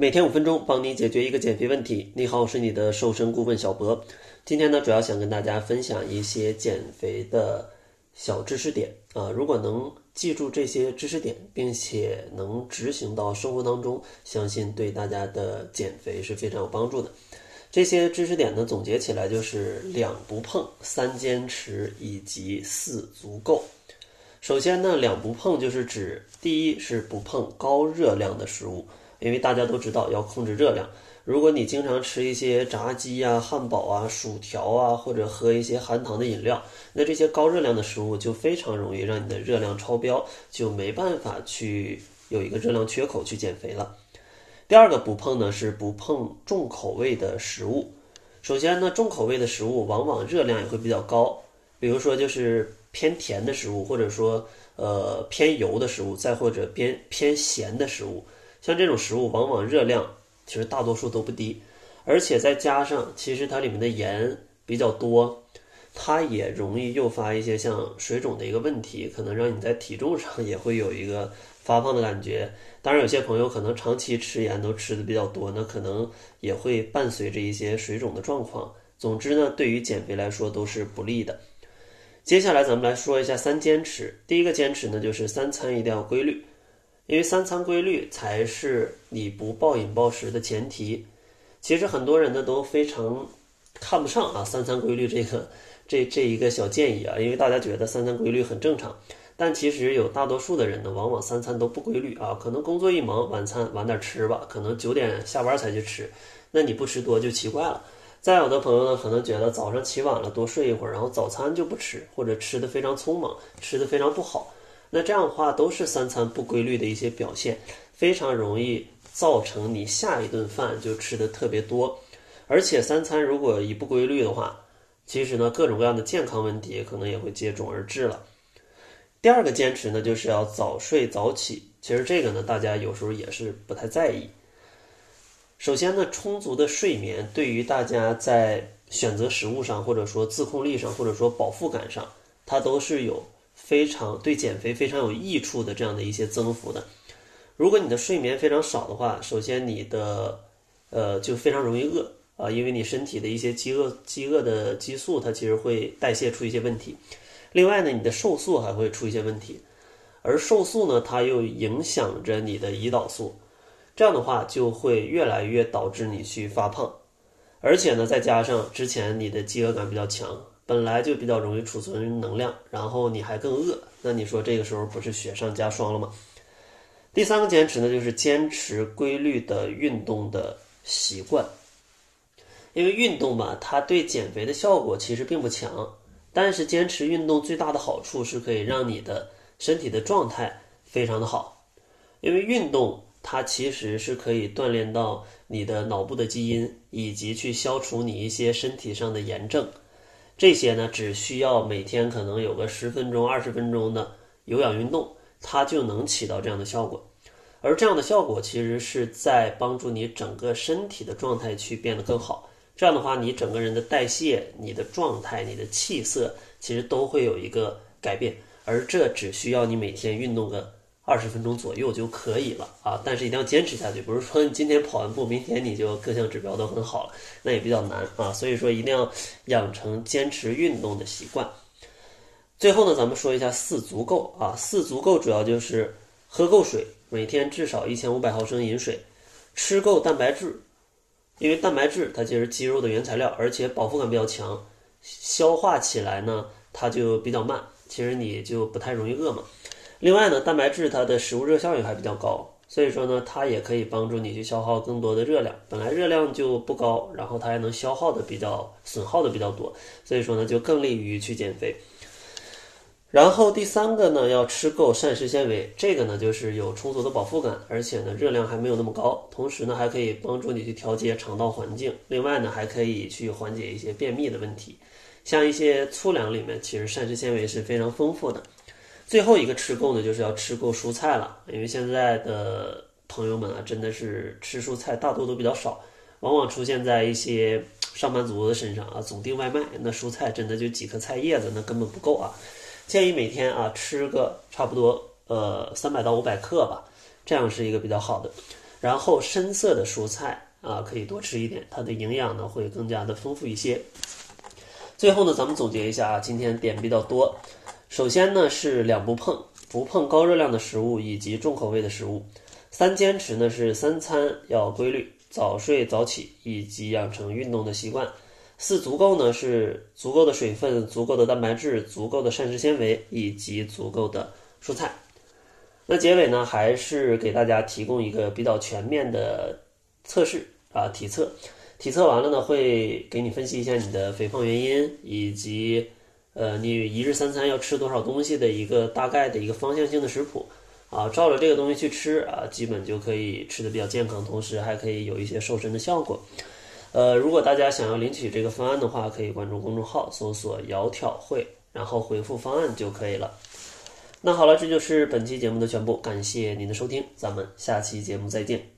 每天五分钟，帮你解决一个减肥问题。你好，我是你的瘦身顾问小博。今天呢，主要想跟大家分享一些减肥的小知识点啊。如果能记住这些知识点，并且能执行到生活当中，相信对大家的减肥是非常有帮助的。这些知识点呢，总结起来就是两不碰、三坚持以及四足够。首先呢，两不碰就是指第一是不碰高热量的食物。因为大家都知道要控制热量，如果你经常吃一些炸鸡啊、汉堡啊、薯条啊，或者喝一些含糖的饮料，那这些高热量的食物就非常容易让你的热量超标，就没办法去有一个热量缺口去减肥了。第二个不碰呢是不碰重口味的食物。首先呢，重口味的食物往往热量也会比较高，比如说就是偏甜的食物，或者说呃偏油的食物，再或者偏偏咸的食物。像这种食物，往往热量其实大多数都不低，而且再加上其实它里面的盐比较多，它也容易诱发一些像水肿的一个问题，可能让你在体重上也会有一个发胖的感觉。当然，有些朋友可能长期吃盐都吃的比较多，那可能也会伴随着一些水肿的状况。总之呢，对于减肥来说都是不利的。接下来咱们来说一下三坚持，第一个坚持呢就是三餐一定要规律。因为三餐规律才是你不暴饮暴食的前提。其实很多人呢都非常看不上啊三餐规律这个这这一个小建议啊，因为大家觉得三餐规律很正常，但其实有大多数的人呢，往往三餐都不规律啊。可能工作一忙，晚餐晚点吃吧，可能九点下班才去吃，那你不吃多就奇怪了。再有的朋友呢，可能觉得早上起晚了多睡一会儿，然后早餐就不吃，或者吃的非常匆忙，吃的非常不好。那这样的话都是三餐不规律的一些表现，非常容易造成你下一顿饭就吃的特别多，而且三餐如果一不规律的话，其实呢各种各样的健康问题可能也会接踵而至了。第二个坚持呢就是要早睡早起，其实这个呢大家有时候也是不太在意。首先呢充足的睡眠对于大家在选择食物上，或者说自控力上，或者说饱腹感上，它都是有。非常对减肥非常有益处的这样的一些增幅的，如果你的睡眠非常少的话，首先你的呃就非常容易饿啊，因为你身体的一些饥饿饥饿的激素它其实会代谢出一些问题。另外呢，你的瘦素还会出一些问题，而瘦素呢，它又影响着你的胰岛素，这样的话就会越来越导致你去发胖，而且呢，再加上之前你的饥饿感比较强。本来就比较容易储存能量，然后你还更饿，那你说这个时候不是雪上加霜了吗？第三个坚持呢，就是坚持规律的运动的习惯。因为运动吧，它对减肥的效果其实并不强，但是坚持运动最大的好处是可以让你的身体的状态非常的好。因为运动它其实是可以锻炼到你的脑部的基因，以及去消除你一些身体上的炎症。这些呢，只需要每天可能有个十分钟、二十分钟的有氧运动，它就能起到这样的效果。而这样的效果其实是在帮助你整个身体的状态去变得更好。这样的话，你整个人的代谢、你的状态、你的气色，其实都会有一个改变。而这只需要你每天运动个。二十分钟左右就可以了啊，但是一定要坚持下去。不是说你今天跑完步，明天你就各项指标都很好了，那也比较难啊。所以说一定要养成坚持运动的习惯。最后呢，咱们说一下四足够啊，四足够主要就是喝够水，每天至少一千五百毫升饮水，吃够蛋白质，因为蛋白质它就是肌肉的原材料，而且饱腹感比较强，消化起来呢它就比较慢，其实你就不太容易饿嘛。另外呢，蛋白质它的食物热效应还比较高，所以说呢，它也可以帮助你去消耗更多的热量。本来热量就不高，然后它还能消耗的比较损耗的比较多，所以说呢，就更利于去减肥。然后第三个呢，要吃够膳食纤维，这个呢就是有充足的饱腹感，而且呢热量还没有那么高，同时呢还可以帮助你去调节肠道环境。另外呢还可以去缓解一些便秘的问题。像一些粗粮里面，其实膳食纤维是非常丰富的。最后一个吃够呢，就是要吃够蔬菜了。因为现在的朋友们啊，真的是吃蔬菜大多都比较少，往往出现在一些上班族的身上啊，总订外卖，那蔬菜真的就几颗菜叶子，那根本不够啊。建议每天啊吃个差不多呃三百到五百克吧，这样是一个比较好的。然后深色的蔬菜啊可以多吃一点，它的营养呢会更加的丰富一些。最后呢，咱们总结一下啊，今天点比较多。首先呢是两不碰，不碰高热量的食物以及重口味的食物。三坚持呢是三餐要规律，早睡早起以及养成运动的习惯。四足够呢是足够的水分、足够的蛋白质、足够的膳食纤维以及足够的蔬菜。那结尾呢还是给大家提供一个比较全面的测试啊体测。体测完了呢，会给你分析一下你的肥胖原因，以及呃你一日三餐要吃多少东西的一个大概的一个方向性的食谱啊，照着这个东西去吃啊，基本就可以吃的比较健康，同时还可以有一些瘦身的效果。呃，如果大家想要领取这个方案的话，可以关注公众号搜索“窈窕会”，然后回复方案就可以了。那好了，这就是本期节目的全部，感谢您的收听，咱们下期节目再见。